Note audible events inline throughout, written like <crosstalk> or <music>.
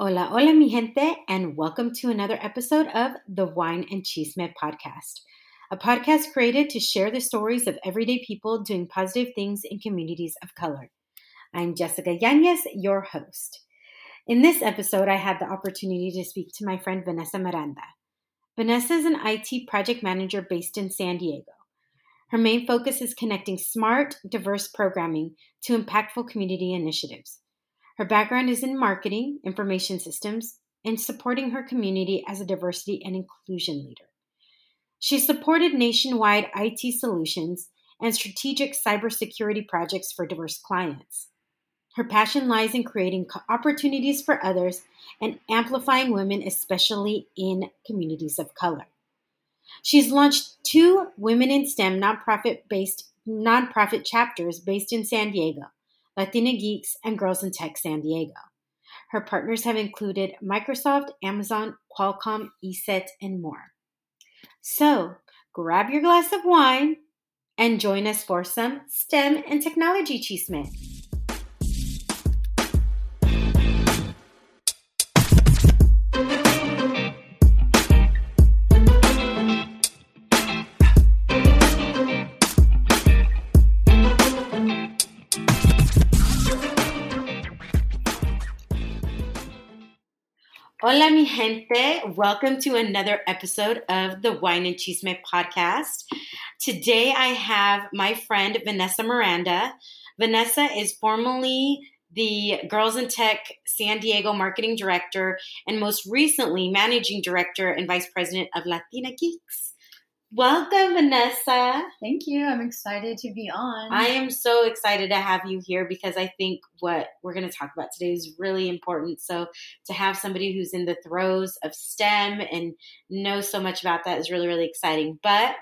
Hola, hola, mi gente, and welcome to another episode of the Wine and Chisme podcast, a podcast created to share the stories of everyday people doing positive things in communities of color. I'm Jessica Yanez, your host. In this episode, I had the opportunity to speak to my friend Vanessa Miranda. Vanessa is an IT project manager based in San Diego. Her main focus is connecting smart, diverse programming to impactful community initiatives. Her background is in marketing, information systems, and supporting her community as a diversity and inclusion leader. She supported nationwide IT solutions and strategic cybersecurity projects for diverse clients. Her passion lies in creating opportunities for others and amplifying women, especially in communities of color. She's launched two Women in STEM nonprofit based nonprofit chapters based in San Diego Latina Geeks, and Girls in Tech San Diego. Her partners have included Microsoft, Amazon, Qualcomm, ESET, and more. So grab your glass of wine and join us for some STEM and technology chisme. Gente. Welcome to another episode of the Wine and Chisme podcast. Today I have my friend Vanessa Miranda. Vanessa is formerly the Girls in Tech San Diego marketing director and most recently managing director and vice president of Latina Geeks. Welcome, Vanessa. Thank you. I'm excited to be on. I am so excited to have you here because I think what we're going to talk about today is really important. So, to have somebody who's in the throes of STEM and knows so much about that is really, really exciting. But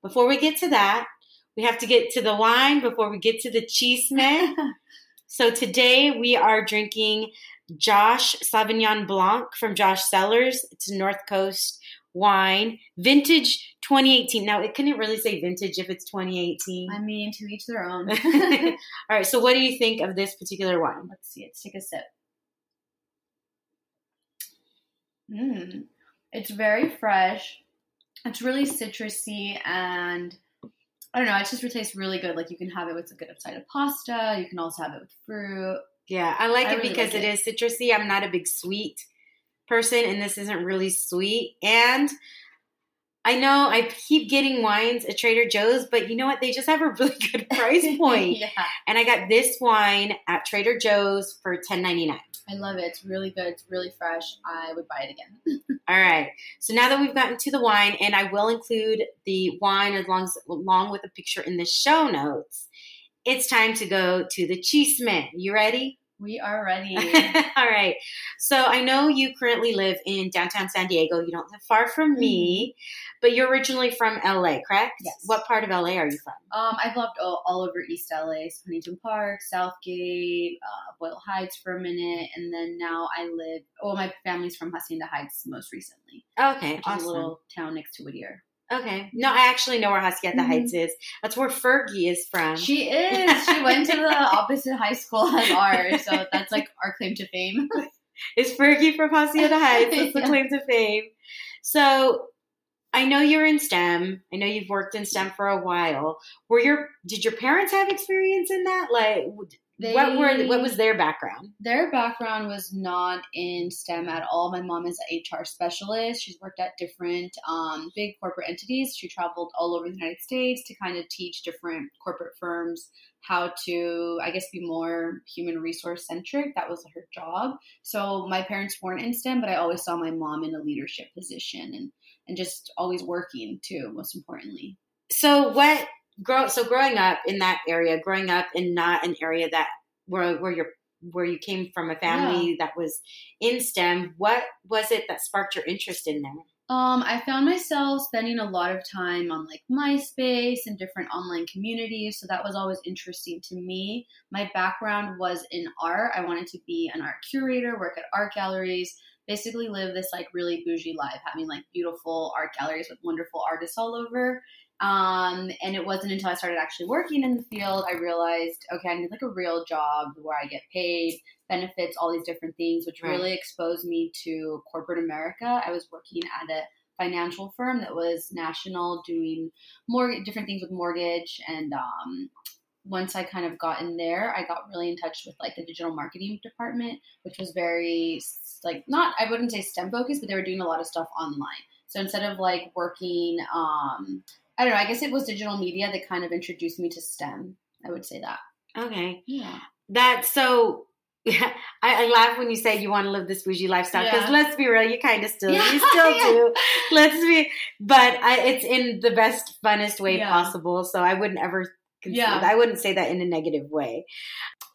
before we get to that, we have to get to the wine before we get to the chisme. <laughs> so, today we are drinking Josh Sauvignon Blanc from Josh Cellars. It's North Coast wine, vintage 2018. Now, it couldn't really say vintage if it's 2018. I mean, to each their own. <laughs> All <laughs> right. So, what do you think of this particular wine? Let's see. Let's take a sip. Mmm. It's very fresh. It's really citrusy and I don't know. It just tastes really good. Like you can have it with a good side of pasta. You can also have it with fruit. Yeah, I like I it really because like it. it is citrusy. I'm not a big sweet person, and this isn't really sweet. And I know I keep getting wines at Trader Joe's, but you know what? They just have a really <laughs> good price <laughs> point. yeah. And I got this wine at Trader Joe's for ten ninety nine. I love it. It's really good. It's really fresh. I would buy it again. <laughs> All right. So now that we've gotten to the wine, and I will include the wine as long as, along with a picture in the show notes, it's time to go to the chisme. You ready? We are ready. <laughs> All right. So I know you currently live in downtown San Diego. You don't live far from mm-hmm. me, but you're originally from LA, correct? Yes. What part of LA are you from? Um, I've lived all, all over East LA, so Huntington Park, Southgate, uh, Boyle Heights for a minute, and then now I live. Oh, my family's from Hacienda Heights most recently. Okay, awesome. a little town next to Whittier. Okay. No, I actually know where Hacienda mm-hmm. Heights is. That's where Fergie is from. She is. She went to the <laughs> opposite high school as ours, so that's like our claim to fame. <laughs> is Fergie from Hacienda Heights? That's the <laughs> claim to fame. So I know you're in STEM. I know you've worked in STEM for a while. Were your did your parents have experience in that? Like they, what were what was their background? Their background was not in STEM at all. My mom is an HR specialist. She's worked at different um, big corporate entities. She traveled all over the United States to kind of teach different corporate firms how to, I guess, be more human resource centric. That was her job. So my parents weren't in STEM, but I always saw my mom in a leadership position and and just always working too. Most importantly. So what grow so growing up in that area, growing up in not an area that where where your where you came from a family yeah. that was in STEM. What was it that sparked your interest in them? Um, I found myself spending a lot of time on like MySpace and different online communities, so that was always interesting to me. My background was in art. I wanted to be an art curator, work at art galleries, basically live this like really bougie life, having like beautiful art galleries with wonderful artists all over. Um, and it wasn't until I started actually working in the field I realized, okay, I need like a real job where I get paid, benefits, all these different things, which right. really exposed me to corporate America. I was working at a financial firm that was national, doing more different things with mortgage. And um, once I kind of got in there, I got really in touch with like the digital marketing department, which was very like not I wouldn't say STEM focused, but they were doing a lot of stuff online. So instead of like working um, I don't know. I guess it was digital media that kind of introduced me to STEM. I would say that. Okay. Yeah. That's so. <laughs> I, I, laugh when you say you want to live this bougie lifestyle because yeah. let's be real, you kind of still, yeah. you still yeah. <laughs> do. Let's be, but I, it's in the best, funnest way possible. So I wouldn't ever, yeah. I wouldn't say that in a negative way.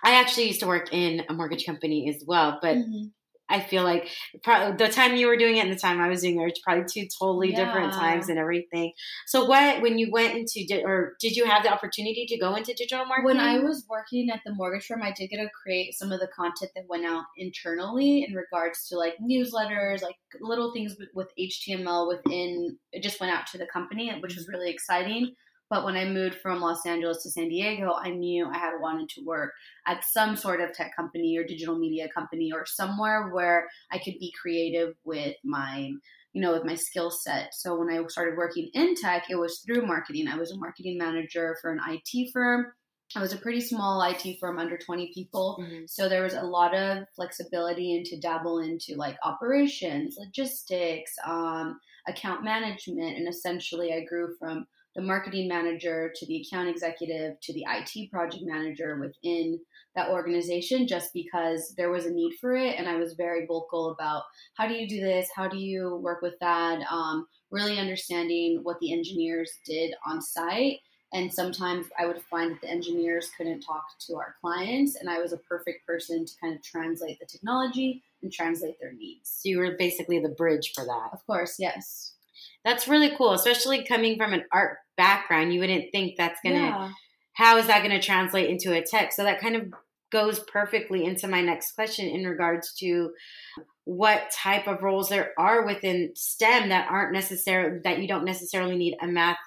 I actually used to work in a mortgage company as well, but mm-hmm. I feel like the time you were doing it and the time I was doing it, it's probably two totally yeah. different times and everything. So, what when you went into or did you have the opportunity to go into digital marketing? When I was working at the mortgage firm, I did get to create some of the content that went out internally in regards to like newsletters, like little things with, with HTML within. It just went out to the company, which was really exciting. But when I moved from Los Angeles to San Diego, I knew I had wanted to work at some sort of tech company or digital media company or somewhere where I could be creative with my you know, with my skill set. So when I started working in tech, it was through marketing. I was a marketing manager for an IT firm. I was a pretty small IT firm, under 20 people. Mm-hmm. So there was a lot of flexibility and to dabble into like operations, logistics, um, account management. And essentially, I grew from the marketing manager to the account executive to the IT project manager within that organization just because there was a need for it. And I was very vocal about how do you do this? How do you work with that? Um, really understanding what the engineers did on site. And sometimes I would find that the engineers couldn't talk to our clients, and I was a perfect person to kind of translate the technology and translate their needs. So you were basically the bridge for that. Of course, yes. That's really cool, especially coming from an art background. You wouldn't think that's going to, yeah. how is that going to translate into a text? So that kind of goes perfectly into my next question in regards to what type of roles there are within STEM that aren't necessarily, that you don't necessarily need a math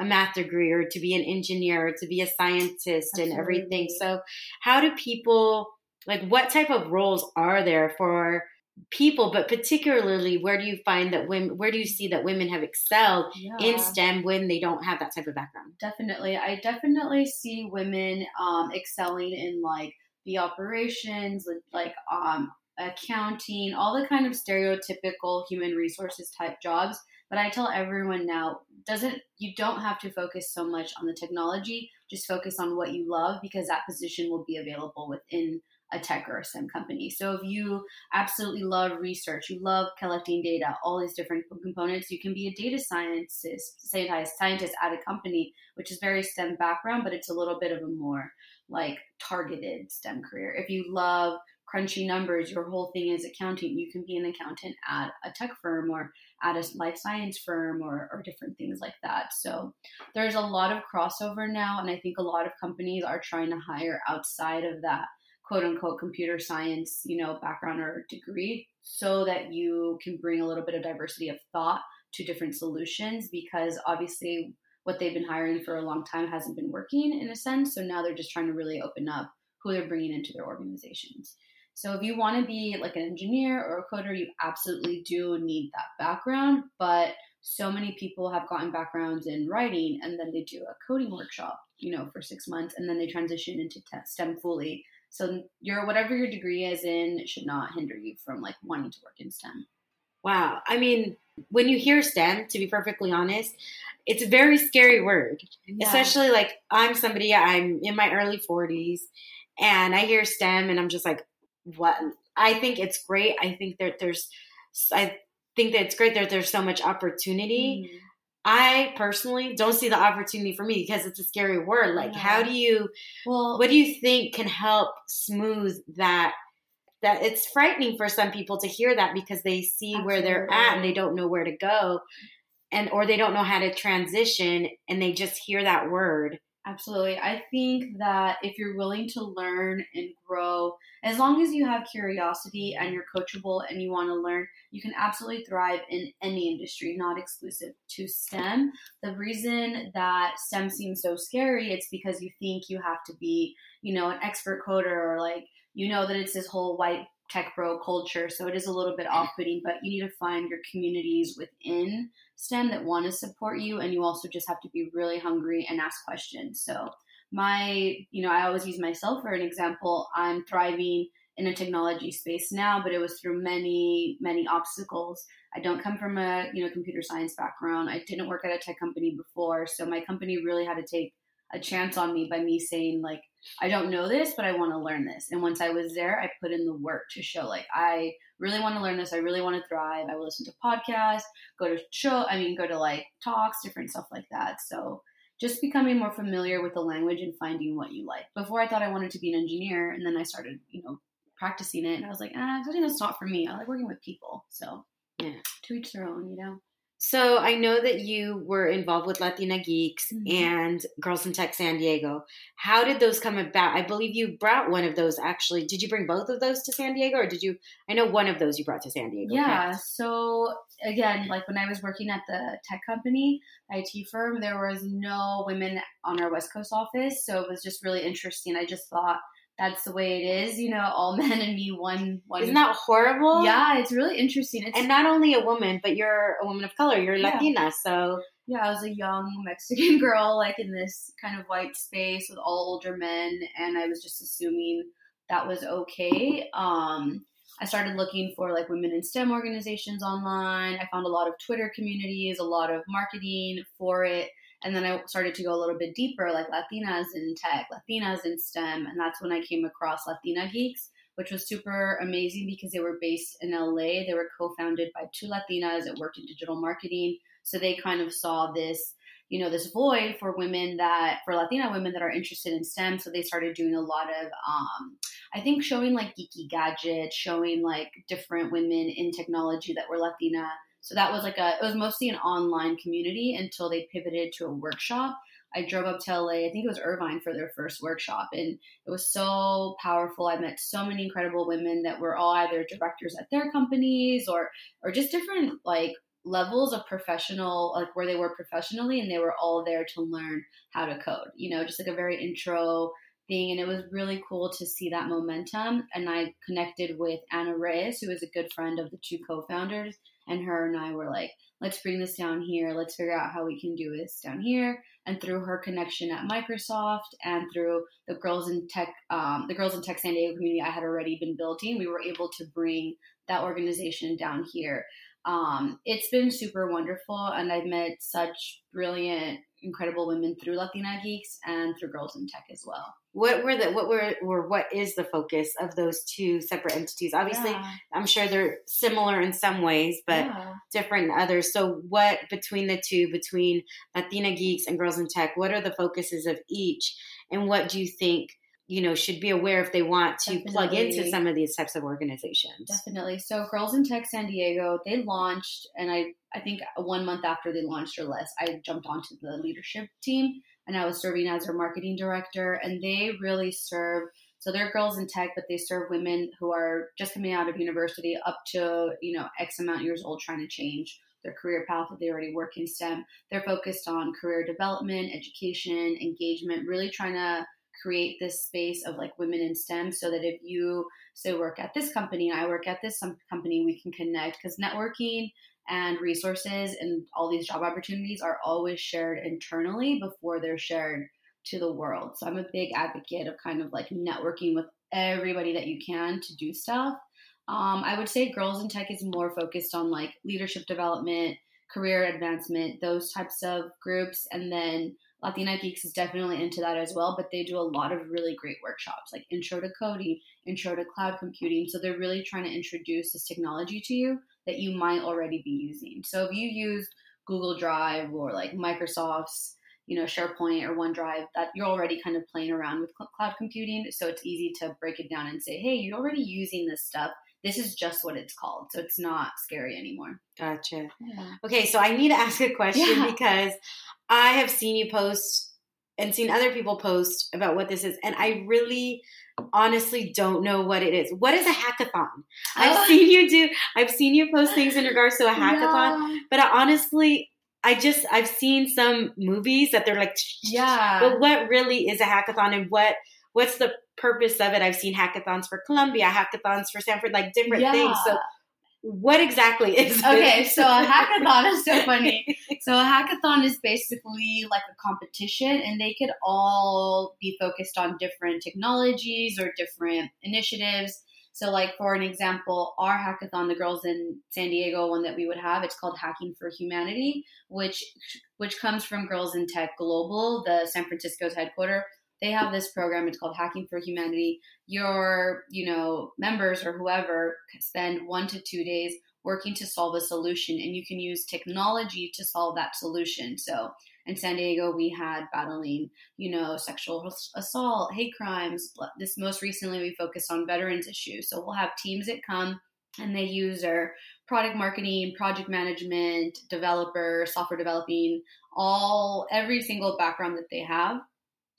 a math degree or to be an engineer or to be a scientist Absolutely. and everything. So how do people like what type of roles are there for people, but particularly where do you find that women, where do you see that women have excelled yeah. in STEM when they don't have that type of background? Definitely. I definitely see women um, excelling in like the operations, like um, accounting, all the kind of stereotypical human resources type jobs. But I tell everyone now, doesn't you don't have to focus so much on the technology. Just focus on what you love because that position will be available within a tech or a STEM company. So if you absolutely love research, you love collecting data, all these different components, you can be a data scientist, scientist at a company, which is very STEM background, but it's a little bit of a more like targeted STEM career. If you love crunchy numbers, your whole thing is accounting, you can be an accountant at a tech firm or at a life science firm or, or different things like that. So there's a lot of crossover now, and I think a lot of companies are trying to hire outside of that quote unquote computer science, you know, background or degree so that you can bring a little bit of diversity of thought to different solutions because obviously what they've been hiring for a long time hasn't been working in a sense. So now they're just trying to really open up who they're bringing into their organizations. So if you want to be like an engineer or a coder, you absolutely do need that background. But so many people have gotten backgrounds in writing and then they do a coding workshop, you know, for six months and then they transition into STEM fully so your whatever your degree is in should not hinder you from like wanting to work in STEM. Wow. I mean, when you hear STEM, to be perfectly honest, it's a very scary word. Yeah. Especially like I'm somebody I'm in my early 40s and I hear STEM and I'm just like what I think it's great. I think that there's I think that it's great that there's so much opportunity. Mm. I personally don't see the opportunity for me because it's a scary word. Like, Yeah. how do you, Well, what do you think can help smooth that? That it's frightening for some people to hear that because they see where they're at and they don't know where to go, and or they don't know how to transition and they just hear that word. Absolutely. I think that if you're willing to learn and grow, as long as you have curiosity and you're coachable and you want to learn, you can absolutely thrive in any industry, not exclusive to STEM. The reason that STEM seems so scary, it's because you think you have to be, you know, an expert coder or like, you know, that it's this whole white tech bro culture. So it is a little bit off putting, but you need to find your communities within STEM that want to support you, and you also just have to be really hungry and ask questions. So, my, you know, I always use myself for an example. I'm thriving in a technology space now, but it was through many, many obstacles. I don't come from a, you know, computer science background. I didn't work at a tech company before, so my company really had to take a chance on me by me saying like I don't know this, but I want to learn this. And once I was there, I put in the work to show like I really want to learn this. I really want to thrive. I will listen to podcasts, go to show, I mean, go to like talks, different stuff like that. So just becoming more familiar with the language and finding what you like. Before I thought I wanted to be an engineer, and then I started, you know, practicing it, and I was like, ah, I think that's not for me. I like working with people. So Yeah. to each their own, you know. So I know that you were involved with Latina Geeks Mhm. and Girls in Tech San Diego. How did those come about? I believe you brought one of those actually. Did you bring both of those to San Diego or did you I know one of those you brought to San Diego. Yeah. correct? So again, like when I was working at the tech company, IT firm, there was no women on our West Coast office. So it was just really interesting. I just thought that's the way it is, you know, all <laughs> men and me one one Isn't that horrible? Yeah, it's really interesting. It's And not only a woman, but you're a woman of color. You're Yeah. Latina, so yeah, I was a young Mexican <laughs> girl, like in this kind of white space with all older men, and I was just assuming that was okay. Um, I started looking for like women in STEM organizations online. I found a lot of Twitter communities, a lot of marketing for it. And then I started to go a little bit deeper, like Latinas in tech, Latinas in STEM. And that's when I came across Latina Geeks, which was super amazing because they were based in LA. They were co founded by two Latinas that worked in digital marketing. So they kind of saw this, you know, this void for women that, for Latina women that are interested in STEM. So they started doing a lot of, um, I think, showing like geeky gadgets, showing like different women in technology that were Latina. So that was like a, it was mostly an online community until they pivoted to a workshop. I drove up to LA, I think it was Irvine for their first workshop, and it was so powerful. I met so many incredible women that were all either directors at their companies or or just different like levels of professional like where they were professionally and they were all there to learn how to code you know just like a very intro thing and it was really cool to see that momentum and i connected with anna reyes who is a good friend of the two co-founders and her and i were like let's bring this down here. Let's figure out how we can do this down here. And through her connection at microsoft and through the girls in tech um, the girls in tech san diego community i had already been building we were able to bring that organization down here. Um, it's been super wonderful and i've met such brilliant incredible women through latina geeks and through girls in tech as well what were the what were or what is the focus of those two separate entities? Obviously, yeah. I'm sure they're similar in some ways, but yeah. different in others. So, what between the two, between Latina Geeks and Girls in Tech, what are the focuses of each, and what do you think you know should be aware if they want to plug into some of these types of organizations? Definitely. So Girls in Tech San Diego, they launched and I I think one month after they launched or less, I jumped onto the leadership team and I was serving as their marketing director and they really serve so they're girls in tech, but they serve women who are just coming out of university up to, you know, X amount years old trying to change their career path that they already work in STEM. They're focused on career development, education, engagement, really trying to create this space of like women in STEM so that if you say work at this company and I work at this company, we can connect because networking and resources and all these job opportunities are always shared internally before they're shared to the world. So I'm a big advocate of kind of like networking with everybody that you can to do stuff. Um, I would say Girls in Tech is more focused on like leadership development, career advancement, those types of groups. And then Latina Geeks is definitely into that as well, but they do a lot of really great workshops like intro to coding, intro to cloud computing. So they're really trying to introduce this technology to you that you might already be using. So if you use Google Drive or like Microsoft's you know SharePoint or OneDrive that you're already kind of playing around with cloud computing. So it's easy to break it down and say, hey, you're already using this stuff. This is just what it's called. So it's not scary anymore. Gotcha. Yeah. Okay, so I need to ask a question Yeah. because I have seen you post and seen other people post about what this is, and I really honestly don't know what it is. What is a hackathon? I've Oh. seen you do I've seen you post things in regards to a <laughs> hackathon, but I honestly I just I've seen some movies that they're like Yeah. but what really is a hackathon and what what's the purpose of it? I've seen hackathons for Columbia, hackathons for Stanford, like different Yeah. things. So what exactly is Okay, this? so a hackathon is so <laughs> funny. So a hackathon is basically like a competition, and they could all be focused on different technologies or different initiatives. So, like for an example, our hackathon, the girls in San Diego one that we would have, it's called Hacking for Humanity, which which comes from Girls in Tech Global, the San Francisco's headquarter. They have this program. It's called Hacking for Humanity. Your you know members or whoever spend one to two days working to solve a solution and you can use technology to solve that solution so in san diego we had battling you know sexual assault hate crimes this most recently we focused on veterans issues so we'll have teams that come and they use their product marketing project management developer software developing all every single background that they have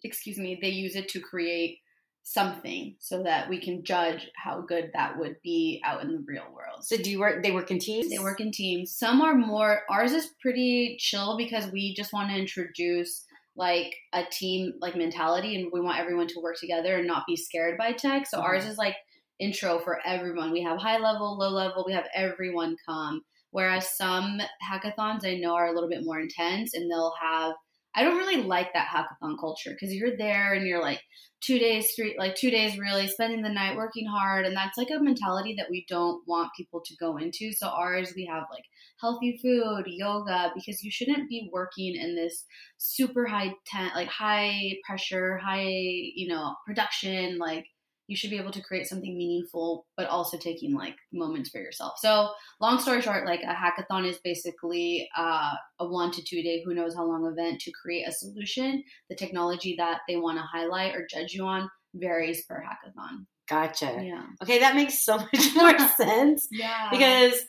excuse me they use it to create something so that we can judge how good that would be out in the real world. So do you work? They work in teams. They work in teams. Some are more. Ours is pretty chill because we just want to introduce like a team like mentality, and we want everyone to work together and not be scared by tech. So Mhm. ours is like intro for everyone. We have high level, low level. We have everyone come. Whereas some hackathons I know are a little bit more intense, and they'll have. I don't really like that hackathon culture because you're there and you're like two days straight, like two days really spending the night working hard, and that's like a mentality that we don't want people to go into. So ours, we have like healthy food, yoga, because you shouldn't be working in this super high ten, like high pressure, high you know production. Like you should be able to create something meaningful, but also taking like moments for yourself. So long story short, like a hackathon is basically uh, a one to two day, who knows how long event to create a solution. The technology that they want to highlight or judge you on varies per hackathon. Gotcha. Yeah. Okay, that makes so <laughs> much more <laughs> sense Yeah. because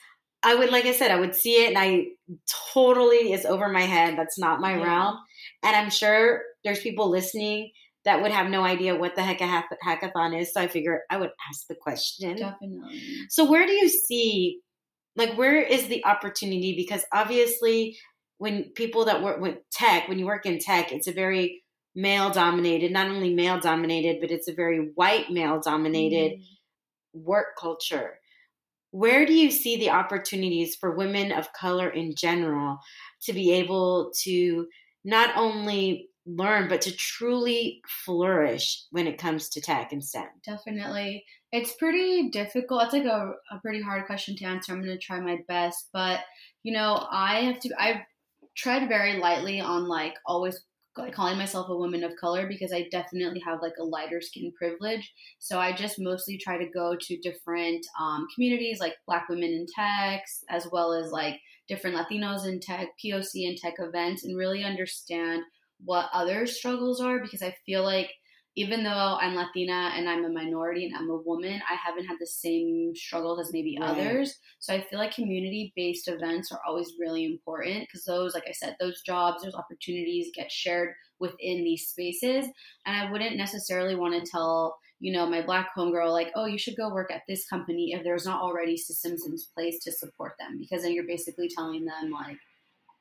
I would, like I said, I would see it and I totally is over my head. That's not my Yeah. realm. And I'm sure there's people listening that would have no idea what the heck a hackathon is. So I figure I would ask the question. definitely. So where do you see like where is the opportunity because obviously when people that work with tech when you work in tech it's a very male dominated not only male dominated but it's a very white male dominated Mhm. work culture where do you see the opportunities for women of color in general to be able to not only learn but to truly flourish when it comes to tech and STEM Definitely. It's pretty difficult. It's like a, a pretty hard question to answer. I'm going to try my best. But, you know, I have to, I tread very lightly on like always calling myself a woman of color because I definitely have like a lighter skin privilege. So I just mostly try to go to different um, communities like Black women in tech, as well as like different Latinos in tech, POC in tech events, and really understand what other struggles are because I feel like even though I'm Latina and I'm a minority and I'm a woman, I haven't had the same struggles as maybe Right. others. So I feel like community based events are always really important because those, like I said, those jobs, those opportunities get shared within these spaces. And I wouldn't necessarily want to tell, you know, my black homegirl, like, oh, you should go work at this company if there's not already systems in place to support them because then you're basically telling them, like,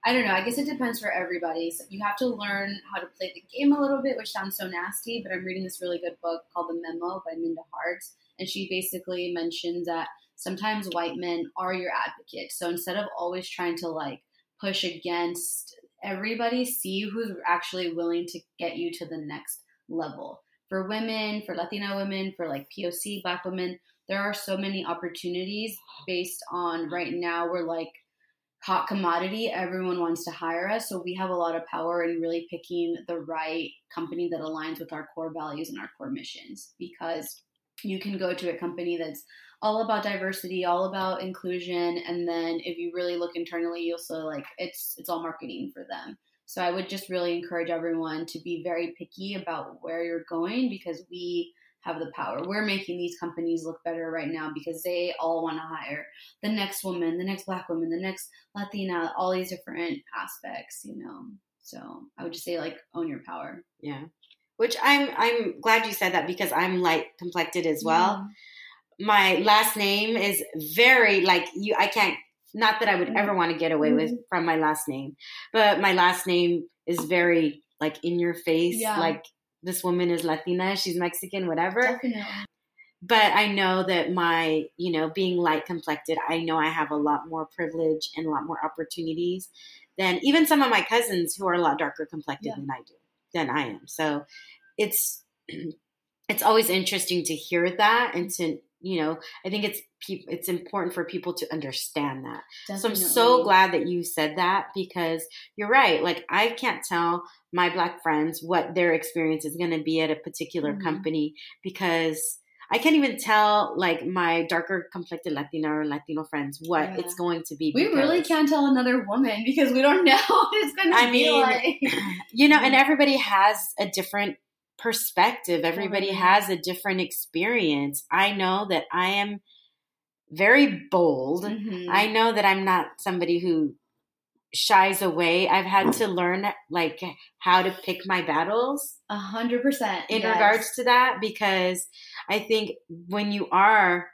I don't know. I guess it depends for everybody. So you have to learn how to play the game a little bit, which sounds so nasty. But I'm reading this really good book called The Memo by Minda Harts. and she basically mentions that sometimes white men are your advocates. So instead of always trying to like push against everybody, see who's actually willing to get you to the next level. For women, for Latina women, for like POC Black women, there are so many opportunities based on right now we're like hot commodity. Everyone wants to hire us. So we have a lot of power in really picking the right company that aligns with our core values and our core missions because you can go to a company that's all about diversity, all about inclusion, and then if you really look internally, you'll see like it's it's all marketing for them. So I would just really encourage everyone to be very picky about where you're going because we have the power. We're making these companies look better right now because they all want to hire the next woman, the next black woman, the next Latina, all these different aspects, you know. So I would just say like own your power. Yeah. Which I'm I'm glad you said that because I'm light complected as well. Yeah. My last name is very like you I can't not that I would ever want to get away with mm-hmm. from my last name, but my last name is very like in your face, yeah. like this woman is Latina, she's Mexican, whatever. Definitely. But I know that my, you know, being light complected, I know I have a lot more privilege and a lot more opportunities than even some of my cousins who are a lot darker complected yeah. than I do, than I am. So it's <clears throat> it's always interesting to hear that and to you know i think it's it's important for people to understand that Definitely. so i'm so glad that you said that because you're right like i can't tell my black friends what their experience is going to be at a particular mm-hmm. company because I can't even tell like my darker complected Latina or Latino friends what yeah. it's going to be. We really can't tell another woman because we don't <laughs> know what it's going to I be mean, like. <laughs> You know, and everybody has a different perspective. Everybody has a different experience. I know that I am very bold. Mm-hmm. I know that I'm not somebody who shies away. I've had to learn like how to pick my battles. A hundred percent in yes. regards to that because I think when you are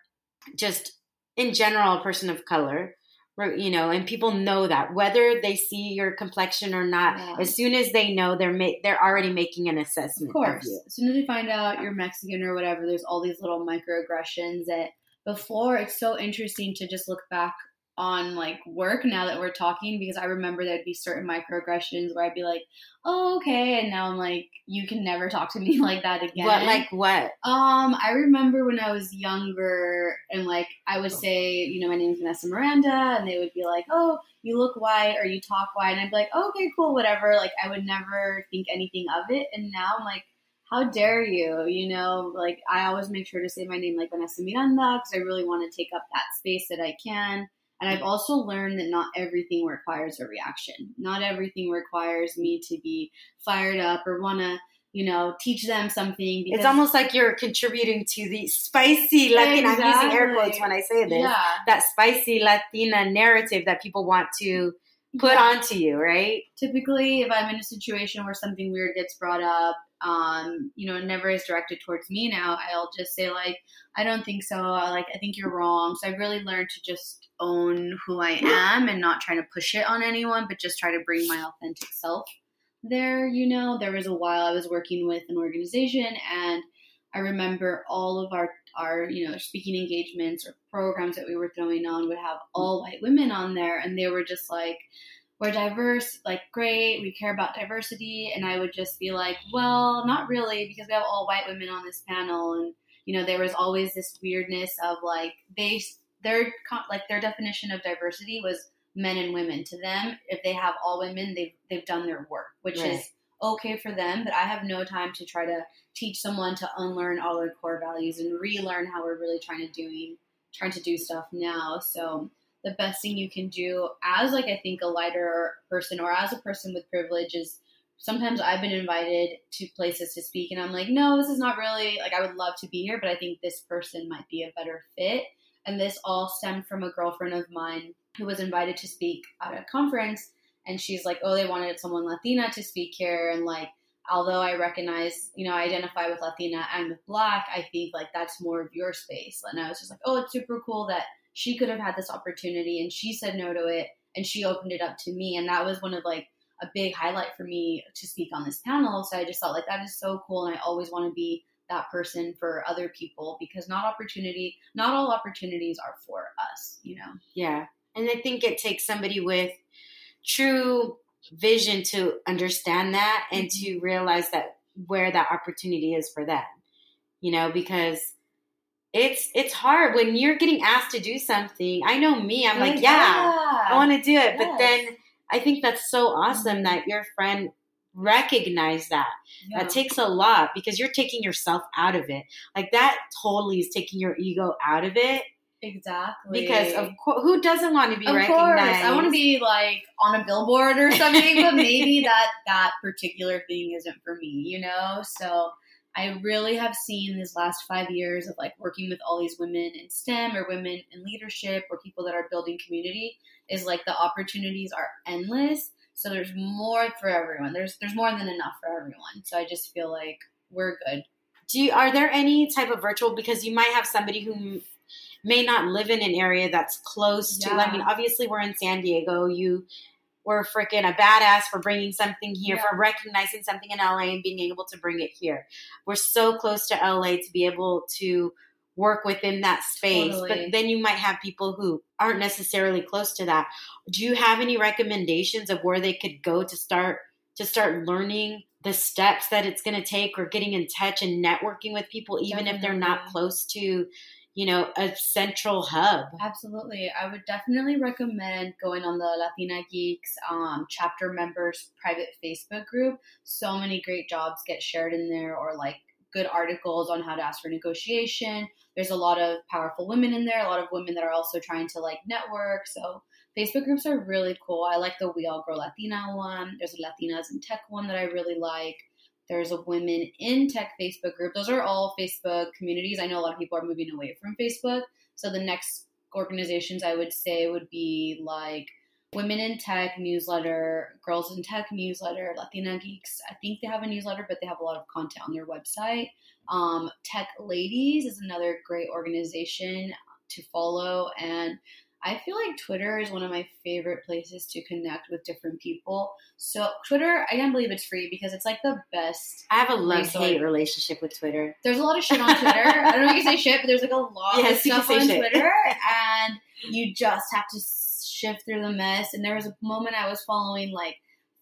just in general a person of color, you know, and people know that whether they see your complexion or not, yeah. as soon as they know, they're ma- they're already making an assessment of, course. Of. As soon as they find out you're Mexican or whatever, there's all these little microaggressions that before it's so interesting to just look back on like work now that we're talking because I remember there'd be certain microaggressions where I'd be like, "Oh, okay," and now I'm like, "You can never talk to me <laughs> like that again." What like what? Um, I remember when I was younger and like I would say, you know, my name is Vanessa Miranda, and they would be like, "Oh, you look white or you talk white," and I'd be like, oh, "Okay, cool, whatever." Like I would never think anything of it, and now I'm like. How dare you? You know, like I always make sure to say my name like Vanessa Miranda because I really want to take up that space that I can and I've also learned that not everything requires a reaction. Not everything requires me to be fired up or want to, you know, teach them something. it's almost like you're contributing to the spicy Latina. Exactly. I'm using air quotes when I say this. Yeah. That spicy Latina narrative that people want to put yeah. onto you, right? Typically, if I'm in a situation where something weird gets brought up, um, you know, never is directed towards me now, I'll just say like, I don't think so. Like, I think you're wrong. So I've really learned to just own who I am and not trying to push it on anyone, but just try to bring my authentic self there. You know, there was a while I was working with an organization and I remember all of our our you know speaking engagements or programs that we were throwing on would have all white women on there and they were just like we're diverse, like great, we care about diversity. And I would just be like, well, not really, because we have all white women on this panel. And, you know, there was always this weirdness of like, they, their, like their definition of diversity was men and women. To them, if they have all women, they've, they've done their work, which right. is okay for them. But I have no time to try to teach someone to unlearn all their core values and relearn how we're really trying to doing, trying to do stuff now. So, the best thing you can do as like I think a lighter person or as a person with privilege is sometimes I've been invited to places to speak and I'm like, no, this is not really like I would love to be here, but I think this person might be a better fit. And this all stemmed from a girlfriend of mine who was invited to speak at a conference and she's like, Oh, they wanted someone Latina to speak here and like although I recognize, you know, I identify with Latina and with black, I think like that's more of your space. And I was just like, Oh, it's super cool that she could have had this opportunity and she said no to it and she opened it up to me and that was one of like a big highlight for me to speak on this panel so i just felt like that is so cool and i always want to be that person for other people because not opportunity not all opportunities are for us you know yeah and i think it takes somebody with true vision to understand that and mm-hmm. to realize that where that opportunity is for them you know because it's it's hard when you're getting asked to do something. I know me, I'm like, yeah, yeah, I want to do it. Yes. But then I think that's so awesome mm-hmm. that your friend recognized that. Yeah. That takes a lot because you're taking yourself out of it. Like that totally is taking your ego out of it Exactly. Because of course, who doesn't want to be of recognized? course, I want to be like on a billboard or something, but maybe <laughs> that that particular thing isn't for me, you know. So I really have seen these last five years of like working with all these women in STEM or women in leadership or people that are building community is like the opportunities are endless. So there's more for everyone. There's there's more than enough for everyone. So I just feel like we're good. Do you, are there any type of virtual because you might have somebody who may not live in an area that's close to. I mean, obviously we're in San Diego. You were freaking a badass for bringing something here, Yeah. for recognizing something in LA and being able to bring it here. We're so close to LA to be able to work within that space. Totally. But then you might have people who aren't necessarily close to that. Do you have any recommendations of where they could go to start to start learning the steps that it's going to take or getting in touch and networking with people even if they're not close to you know a central hub Absolutely. I would definitely recommend going on the Latina Geeks um, chapter members private Facebook group. So many great jobs get shared in there, or like good articles on how to ask for negotiation. There's a lot of powerful women in there, a lot of women that are also trying to like network. So Facebook groups are really cool. I like the We All Grow Latina one. There's a Latinas in Tech one that I really like. There's a Women in Tech Facebook group. Those are all Facebook communities. I know a lot of people are moving away from Facebook. So the next organizations I would say would be like Women in Tech newsletter, Girls in Tech newsletter, Latina Geeks. I think they have a newsletter, but they have a lot of content on their website. Um, Tech Ladies is another great organization to follow. And I feel like Twitter is one of my favorite places to connect with different people. So, Twitter, I can't believe it's free because it's like the best i have a love hate relationship with twitter there's a lot of shit on Twitter. I don't know if you can say shit, but there's like a lot Yes, of stuff on shit. Twitter, and you just have to shift through the mess. And there was a moment I was following like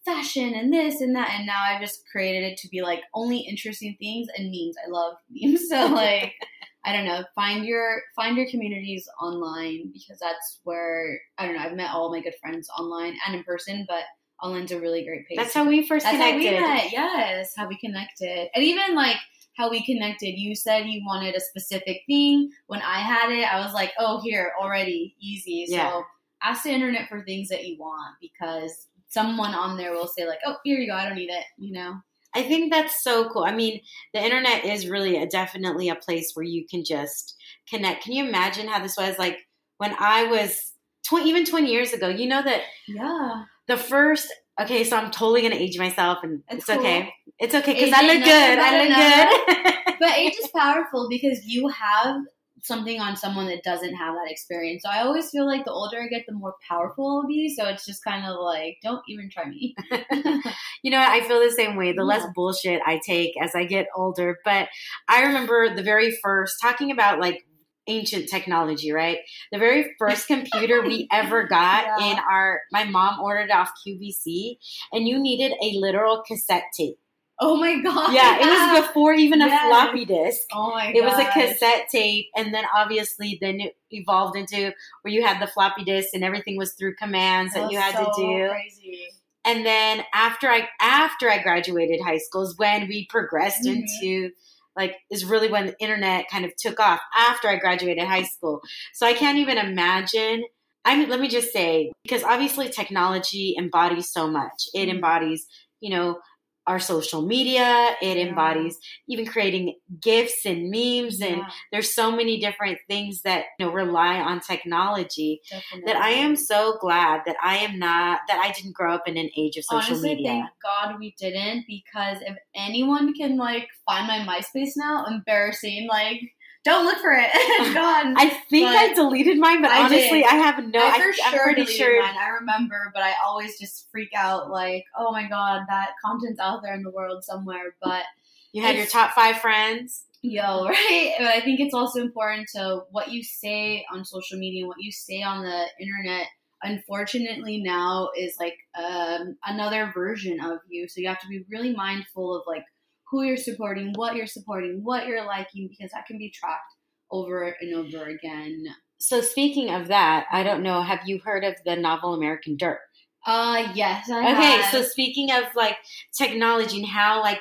fashion and this and that, and now I just created it to be like only interesting things and memes. I love memes, <laughs> so like I don't know, find your find your communities online because that's where I don't know. I've met all my good friends online and in person, but online's a really great place. that's how we first That's how we met. Yes, how we connected, and even like how we connected. You said you wanted a specific thing. When I had it, I was like, "Oh, here already, easy." Yeah. So ask the internet for things that you want because someone on there will say like, "Oh, here you go. I don't need it." You know. I think that's so cool. I mean, the internet is really a, definitely a place where you can just connect. Can you imagine how this was like when I was tw- even 20 years ago? You know that Yeah. the first, okay, so I'm totally going to age myself and it's, It's okay. It's okay because I look good. I look good. But age is powerful because you have something on someone that doesn't have that experience. So I always feel like the older I get, the more powerful I'll be. So it's just kind of like, don't even try me. <laughs> you know. I feel the same way. The less bullshit I take as I get older. But I remember the very first talking about like ancient technology, right? The very first computer we <laughs> ever got Yeah. in our my mom ordered off QVC and you needed a literal cassette tape. Oh my <laughs> god! Yeah, it was before even a Yes. floppy disk. Oh my god! It was a cassette tape, and then obviously then it evolved into where you had the floppy disk and everything was through commands that, was you had so to do. Crazy. And then after I after I graduated high school is when we progressed Mhm. into like is really when the internet kind of took off after I graduated high school. So I can't even imagine. I mean, let me just say because obviously technology embodies so much. It Mhm. embodies, you know, our social media. It Yeah. embodies even creating gifs and memes and Yeah, there's so many different things that you know rely on technology definitely. that I am so glad that I am not that I didn't grow up in an age of social Honestly, media. thank God we didn't because if anyone can like find my MySpace now, embarrassing. Like, don't look for it. <laughs> it's <laughs> gone. I think But I deleted mine, but I honestly, did. I have no. I I, for am sure pretty deleted sure. mine. I remember, but I always just freak out like, oh my god, that content's out there in the world somewhere. But You had your top five friends. yo, <laughs> right? But I think it's also important to what you say on social media, and what you say on the internet. Unfortunately, now is like um, another version of you, so you have to be really mindful of like who you're supporting, what you're supporting, what you're liking, because that can be tracked over and over again. So speaking of that, I don't know. Have you heard of the novel American Dirt? Uh, yes, I Okay, have. so speaking of like technology and how like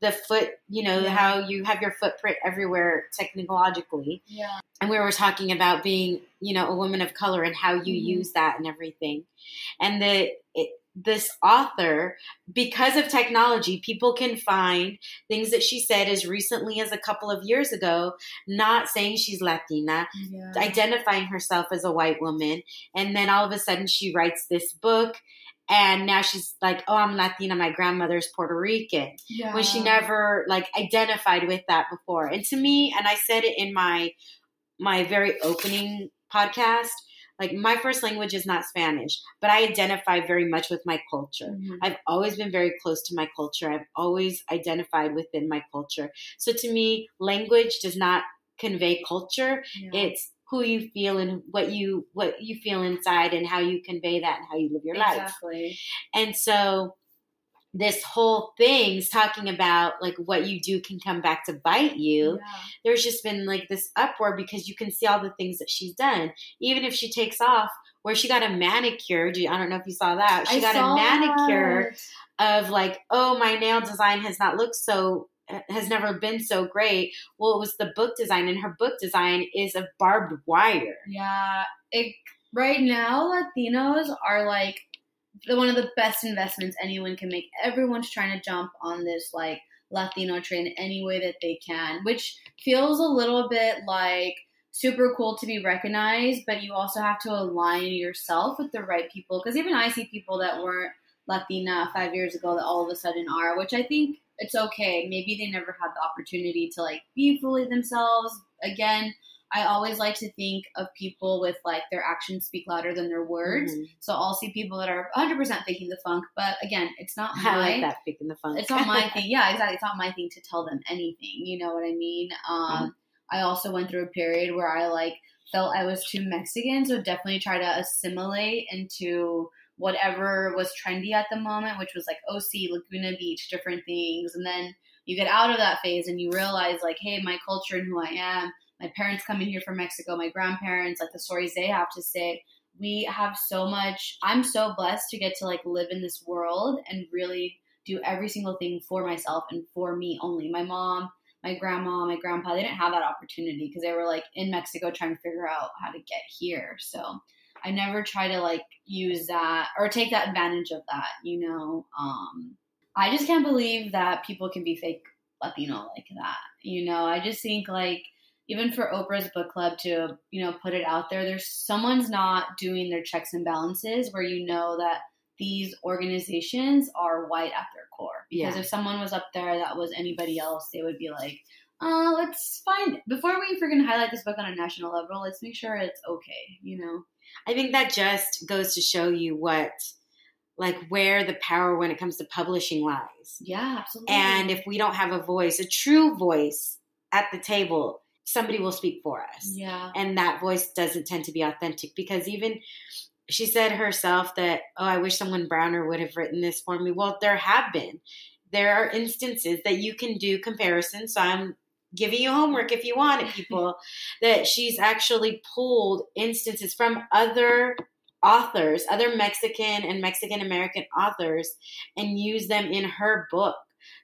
the foot, you know, Yeah. how you have your footprint everywhere technologically. Yeah. And we were talking about being, you know, a woman of color and how you Mhm. use that and everything. And the it, this author, because of technology, people can find things that she said as recently as a couple of years ago, not saying she's Latina, Yeah. identifying herself as a white woman. And then all of a sudden she writes this book. And now she's like, oh, I'm Latina. My grandmother's Puerto Rican yeah. when she never like identified with that before. And to me, and I said it in my my very opening podcast, like my first language is not Spanish, but I identify very much with my culture. Mhm. I've always been very close to my culture. I've always identified within my culture. So to me, language does not convey culture. Yeah. It's who you feel and what you what you feel inside and how you convey that and how you live your life. exactly. And so this whole thing's talking about like what you do can come back to bite you. Yeah. There's just been like this uproar because you can see all the things that she's done. Even if she takes off, where she got a manicure. I don't know if you saw that. She I got a manicure that. of like, oh, my nail design has not looked so has never been so great. Well, it was the book design, and her book design is of barbed wire. Yeah, it, right now Latinos are like the one of the best investments anyone can make. Everyone's trying to jump on this like Latino train any way that they can, which feels a little bit like super cool to be recognized, but you also have to align yourself with the right people. Because even I see people that weren't Latina five years ago that all of a sudden are, which I think it's okay. Maybe they never had the opportunity to like be fully themselves. Again, I always like to think of people with like their actions speak louder than their words. Mhm. So I'll see people that are 100% faking the funk, but again, it's not my I like that picking the fun. it's not my <laughs> thing. Yeah, exactly. It's not my thing to tell them anything. You know what I mean? Um, I also went through a period where I like felt I was too Mexican, so definitely try to assimilate into whatever was trendy at the moment, which was like OC, Laguna Beach, different things. And then you get out of that phase and you realize like, hey, my culture and who I am, my parents coming here from Mexico, my grandparents, like the stories they have to say. We have so much. I'm so blessed to get to like live in this world and really do every single thing for myself and for me only. My mom, my grandma, my grandpa, they didn't have that opportunity because they were like in Mexico trying to figure out how to get here. So I never try to like use that or take that advantage of that, you know. Um I just can't believe that people can be fake Latino like that. You know, I just think like even for Oprah's book club to, you know, put it out there, there's someone's not doing their checks and balances where you know that these organizations are white at their core. Because Yeah. if someone was up there that was anybody else, they would be like, uh, let's find before we freaking highlight this book on a national level, let's make sure it's okay, you know? I think that just goes to show you what, like, where the power when it comes to publishing lies. Yeah, absolutely. And if we don't have a voice, a true voice at the table, somebody will speak for us. yeah. And that voice doesn't tend to be authentic because even she said herself that, oh, I wish someone browner would have written this for me. Well, there have been. There are instances that you can do comparisons. So I'm giving you homework if you want it, <laughs> people, that she's actually pulled instances from other authors, other Mexican and Mexican American authors, and used them in her book.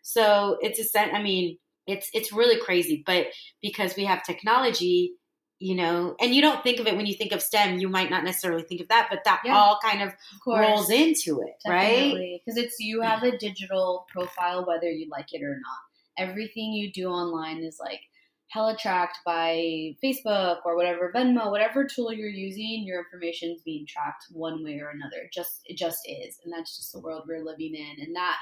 So it's a sen- I mean, it's it's really crazy, but because we have technology, you know, and you don't think of it when you think of STEM, you might not necessarily think of that, but that Yeah. all kind of Of rolls into it, right? Because it's you have a digital profile whether you like it or not. Everything you do online is like hella tracked by Facebook or whatever Venmo, whatever tool you're using. Your information is being tracked one way or another. Just it just is, and that's just the world we're living in. And that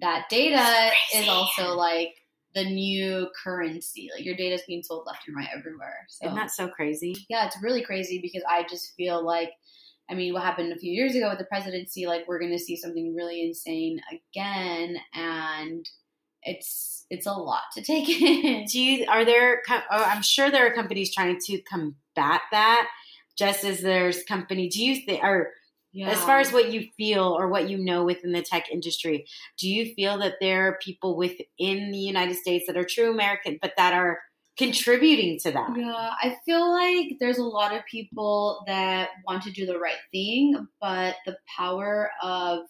that data is also like the new currency. Like your data is being sold left and right everywhere. So Isn't that so crazy? yeah, it's really crazy because I just feel like, I mean, what happened a few years ago with the presidency, like we're going to see something really insane again, and it's it's a lot to take <laughs> in. Do you are there? Oh, I'm sure there are companies trying to combat that. Just as there's company, do you think, or Yeah. as far as what you feel or what you know within the tech industry, do you feel that there are people within the United States that are true American, but that are contributing to that? Yeah, I feel like there's a lot of people that want to do the right thing, but the power of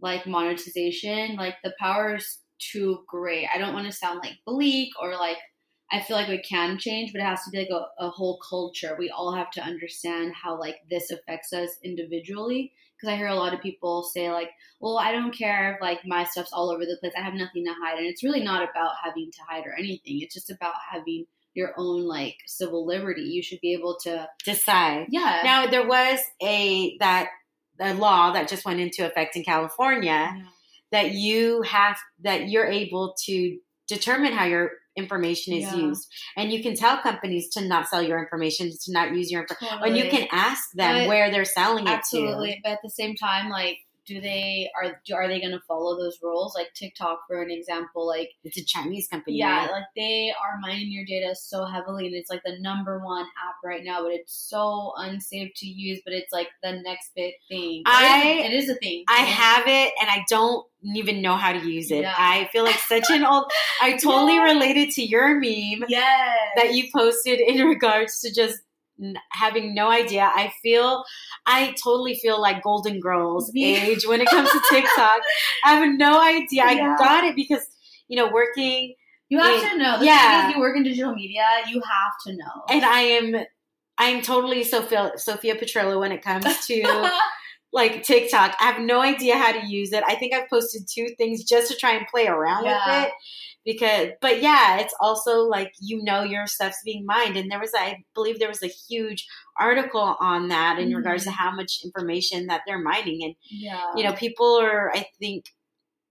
like monetization, like the power is too great. I don't want to sound like bleak or like I feel like we can change, but it has to be like a, a whole culture. We all have to understand how like this affects us individually. Because I hear a lot of people say like, "Well, I don't care if like my stuff's all over the place. I have nothing to hide," and it's really not about having to hide or anything. It's just about having your own like civil liberty. You should be able to decide. Yeah. Now there was a that a law that just went into effect in California Yeah. that you have that you're able to determine how your information is Yeah. used, and you can tell companies to not sell your information, to not use your information, and you can ask them But- where they're selling it to. Absolutely, but at the same time, like, do they are do, are they going to follow those rules? Like TikTok, for an example, like It's a Chinese company. yeah, right? like they are mining your data so heavily, and it's like the number one app right now. But it's so unsafe to use. But it's like the next big thing. I- it is, a thing. I have it and I don't even know how to use it. Yeah. I feel like such an old. I <laughs> totally Yeah. related to your meme Yes. that you posted in <laughs> regards to just having no idea. I feel, I totally feel like Golden Girls <laughs> age when it comes to TikTok. I have no idea. Yeah. I got it because you know working you have Yeah. to know. The Yeah. is, you work in digital media. You have to know. and I am. I'm totally Sophia Sophia Petrillo when it comes to <laughs> like TikTok. I have no idea how to use it. I think I've posted two things just to try and play around Yeah. with it. Because, but yeah, it's also like you know your stuff's being mined, and there was, I believe, there was a huge article on that in regards to Mhm. how much information that they're mining, and yeah. you know, people are, I think,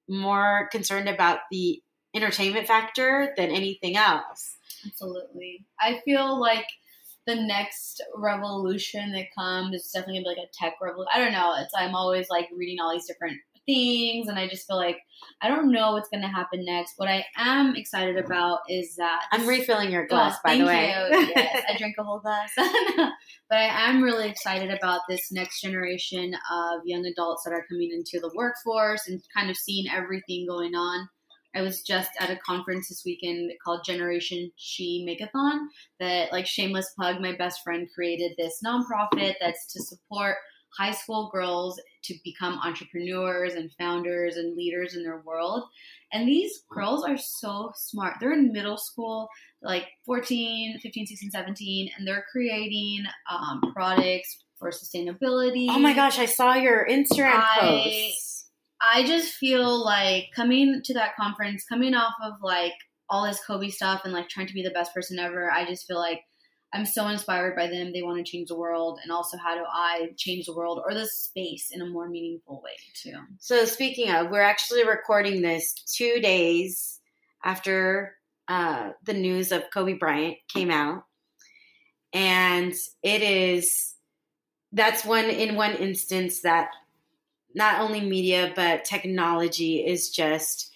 more concerned about the entertainment factor than anything else. Absolutely. I feel like the next revolution that comes is definitely gonna be like a tech revolution. I don't know. It's I'm always like reading all these different things and I just feel like I don't know what's gonna happen next. What I am excited about is that I'm refilling your Oh, glass, by thank the way. yes, I drank a whole glass. <laughs> but I am really excited about this next generation of young adults that are coming into the workforce and kind of seeing everything going on. I was just at a conference this weekend called Generation She Makeathon that like shameless plug, my best friend created this nonprofit that's to support high school girls to become entrepreneurs and founders and leaders in their world. And these girls are so smart. They're in middle school, like 14, 15, 16, 17, and they're creating um, products for sustainability. oh my gosh, I saw your Instagram I- post. I just feel like coming to that conference, coming off of like all this Kobe stuff and like trying to be the best person ever, I just feel like I'm so inspired by them. They want to change the world. And also, how do I change the world or the space in a more meaningful way, too? So speaking of, we're actually recording this two days after uh, the news of Kobe Bryant came out, and it is that's one in one instance that not only media but technology is just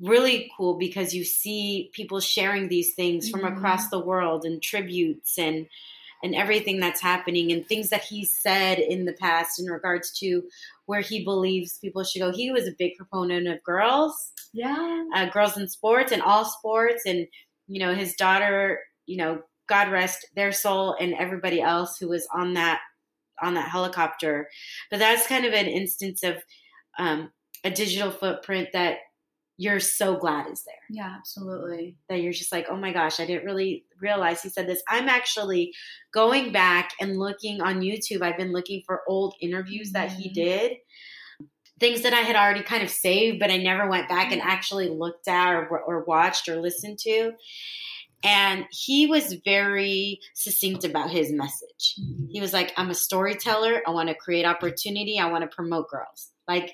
really cool because you see people sharing these things from Mhm. across the world and tributes and and everything that's happening and things that he said in the past in regards to where he believes people should go. He was a big proponent of girls, Yeah. uh, girls in sports and all sports, and you know his daughter. You know, God rest their soul, and everybody else who was on that on that helicopter. But that's kind of an instance of um, a digital footprint that you're so glad is there. Yeah, absolutely. That you're just like, oh my gosh, I didn't really realize he said this. I'm actually going back and looking on YouTube. I've been looking for old interviews that he Mhm. did, things that I had already kind of saved, but I never went back and actually looked at or, or watched or listened to. And he was very succinct about his message. He was like, I'm a storyteller. I want to create opportunity. I want to promote girls. Like,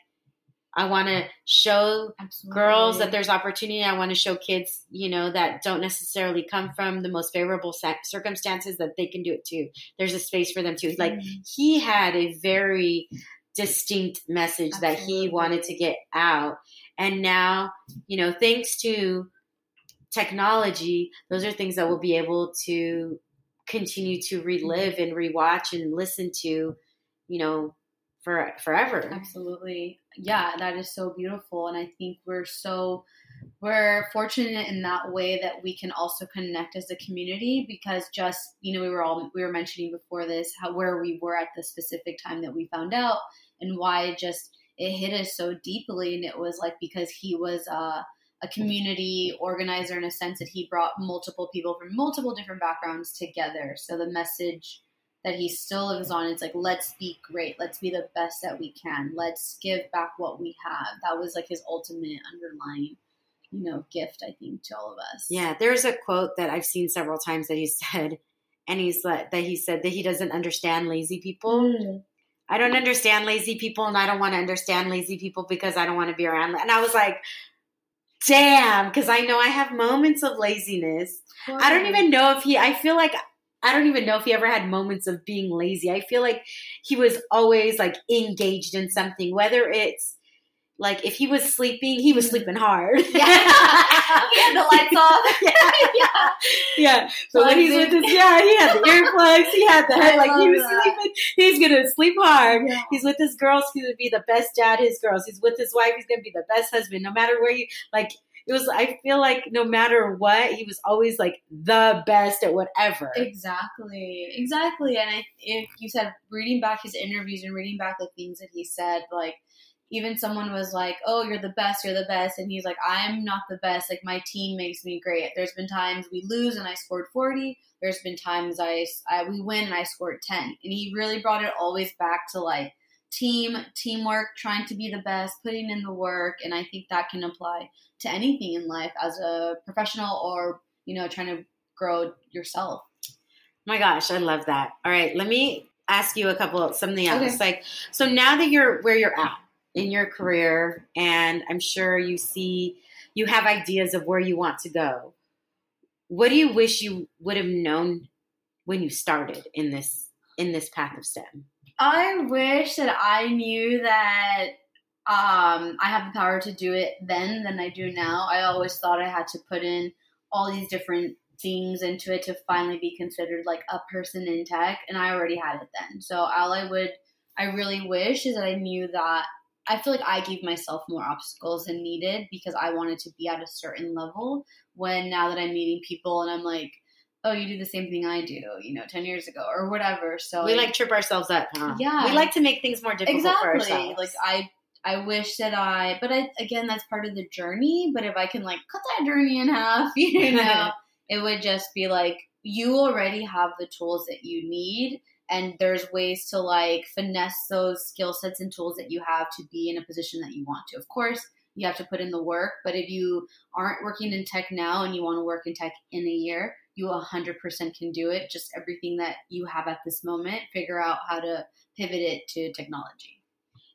I want to show Absolutely. girls that there's opportunity. I want to show kids, you know, that don't necessarily come from the most favorable circumstances that they can do it too. There's a space for them too. Like Mhm. he had a very distinct message that he wanted to get out. And now, you know, thanks to technology, those are things that we'll be able to continue to relive and rewatch and listen to, you know, for forever. Absolutely. Yeah, that is so beautiful. And I think we're so we're fortunate in that way that we can also connect as a community because just, you know, we were all we were mentioning before this how where we were at the specific time that we found out and why it just it hit us so deeply and it was like because he was uh a community organizer in a sense that he brought multiple people from multiple different backgrounds together. So the message that he still lives on. It's like let's be great. Let's be the best that we can. Let's give back what we have. That was like his ultimate underlying you know gift i think to all of us. Yeah there's a quote that i've seen several times that he <laughs> said and he's like that he said that he doesn't understand lazy people. Mm. i don't understand lazy people and i don't want to understand lazy people because i don't want to be around and i was like damn because i know i have moments of laziness. I don't even know if he i feel like I don't even know if he ever had moments of being lazy. I feel like he was always like engaged in something, whether it's like if he was sleeping, he was sleeping hard. <laughs> Yeah. <laughs> he had the lights off. <laughs> yeah. yeah. yeah. So when he's with his yeah, he had the earplugs, he had the head, like he was that. sleeping. He's gonna sleep hard. Yeah. He's with his girls, he's gonna be the best dad, his girls. He's with his wife, he's gonna be the best husband, no matter where he like it was I feel like no matter what, he was always like the best at whatever. Exactly. Exactly. And I if you said reading back his interviews and reading back the things that he said, like even someone was like, "Oh, you're the best, you're the best," and he's like, "I'm not the best. Like my team makes me great. There's been times we lose and I scored 40. There's been times I, I we win and I scored 10." And he really brought it always back to like team, teamwork, trying to be the best, putting in the work, and I think that can apply to anything in life as a professional or you know trying to grow yourself. Oh my gosh, I love that. All right, let me ask you a couple something else. Okay. Like, so now that you're where you're at in your career, and I'm sure you see you have ideas of where you want to go. What do you wish you would have known when you started in this in this path of STEM? I wish that I knew that um, I have the power to do it then than I do now. I always thought I had to put in all these different things into it to finally be considered like a person in tech, and I already had it then. So all I would, I really wish is that I knew that. I feel like I gave myself more obstacles than needed because I wanted to be at a certain level. When now that I'm meeting people and I'm like, oh, you do the same thing I do, you know, 10 years ago or whatever. So we like trip ourselves up, huh? Yeah. We like to make things more difficult exactly. for ourselves. Like I I wish that I, but I, again, that's part of the journey. But if I can like cut that journey in half, <laughs> you <laughs> know, it would just be like you already have the tools that you need. And there's ways to like finesse those skill sets and tools that you have to be in a position that you want to. Of course, you have to put in the work, but if you aren't working in tech now and you want to work in tech in a year, you 100% can do it. Just everything that you have at this moment, figure out how to pivot it to technology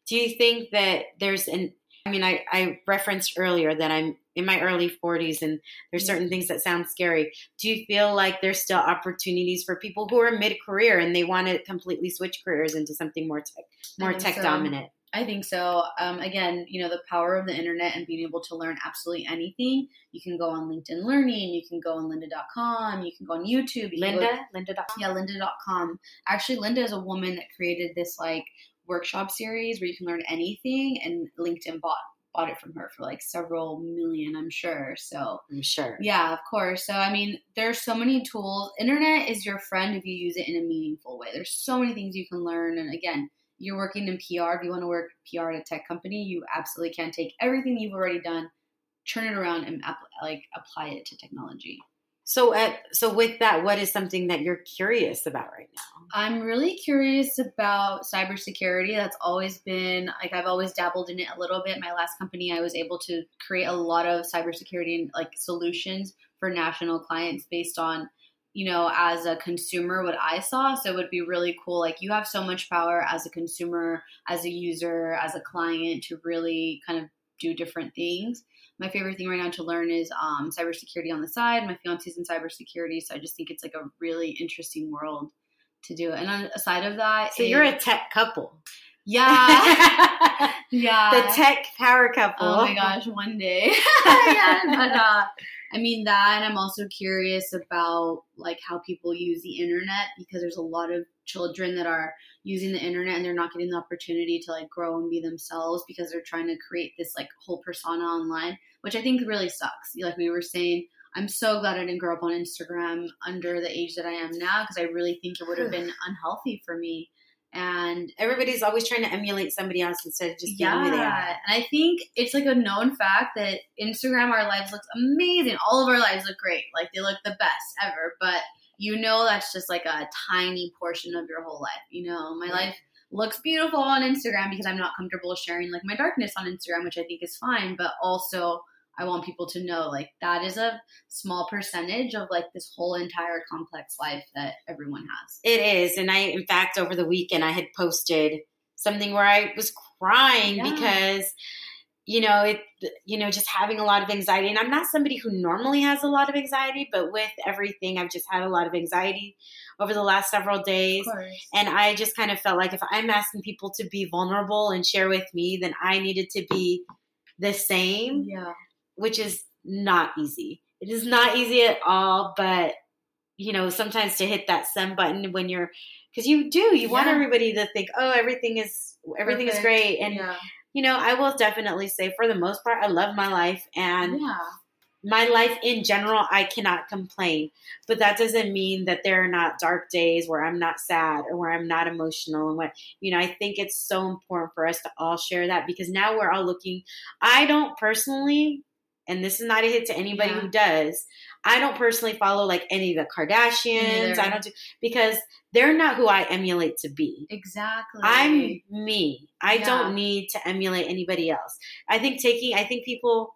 do you think that there's an I mean, I, I referenced earlier that I'm in my early 40s and there's certain mm-hmm. things that sound scary. Do you feel like there's still opportunities for people who are mid career and they want to completely switch careers into something more tech, more tech so. dominant? I think so. Um, again, you know, the power of the internet and being able to learn absolutely anything. You can go on LinkedIn Learning, you can go on lynda.com, you can go on YouTube. You Lynda? Lynda.com? Yeah, lynda.com. Actually, Lynda is a woman that created this like workshop series where you can learn anything, and LinkedIn bought bought it from her for like several million, I'm sure. So I'm sure. Yeah, of course. So I mean, there's so many tools. Internet is your friend if you use it in a meaningful way. There's so many things you can learn, and again, you're working in PR. If you want to work PR at a tech company, you absolutely can take everything you've already done, turn it around, and like apply it to technology. So, at, so with that, what is something that you're curious about right now? I'm really curious about cybersecurity. That's always been like I've always dabbled in it a little bit. My last company, I was able to create a lot of cybersecurity and like solutions for national clients based on you know, as a consumer, what I saw. So it would be really cool. Like you have so much power as a consumer, as a user, as a client to really kind of do different things my favorite thing right now to learn is um, cybersecurity on the side. My fiance's in cybersecurity, so I just think it's like a really interesting world to do. And on aside of that, so you're a tech couple. Yeah, <laughs> yeah, the tech power couple. Oh my gosh, one day. <laughs> <laughs> yeah, but uh, I mean that, and I'm also curious about like how people use the internet because there's a lot of children that are using the internet and they're not getting the opportunity to like grow and be themselves because they're trying to create this like whole persona online, which I think really sucks. Like we were saying, I'm so glad I didn't grow up on Instagram under the age that I am now because I really think it would have been unhealthy for me. And everybody's always trying to emulate somebody else instead of just being yeah, who they are. and I think it's like a known fact that Instagram, our lives looks amazing. All of our lives look great, like they look the best ever. But you know, that's just like a tiny portion of your whole life. You know, my Right. life looks beautiful on Instagram because I'm not comfortable sharing like my darkness on Instagram, which I think is fine. But also, I want people to know like that is a small percentage of like this whole entire complex life that everyone has. It is. And I, in fact, over the weekend, I had posted something where I was crying Yeah. because, you know, it, you know, just having a lot of anxiety. And I'm not somebody who normally has a lot of anxiety, but with everything, I've just had a lot of anxiety over the last several days. And I just kind of felt like if I'm asking people to be vulnerable and share with me, then I needed to be the same Yeah. Which is not easy. It is not easy at all, but you know, sometimes to hit that send button when you're because you do, you want everybody to think, oh, everything is everything is great. And yeah. you know, I will definitely say for the most part, I love my life and yeah. my life in general, I cannot complain. But that doesn't mean that there are not dark days where I'm not sad or where I'm not emotional. And what, you know, I think it's so important for us to all share that because now we're all looking. I don't personally, and this is not a hit to anybody Yeah. who does, I don't personally follow like any of the Kardashians. neither. I don't do, because they're not who I emulate to be. Exactly. I'm me. I Yeah. don't need to emulate anybody else. I think taking, I think people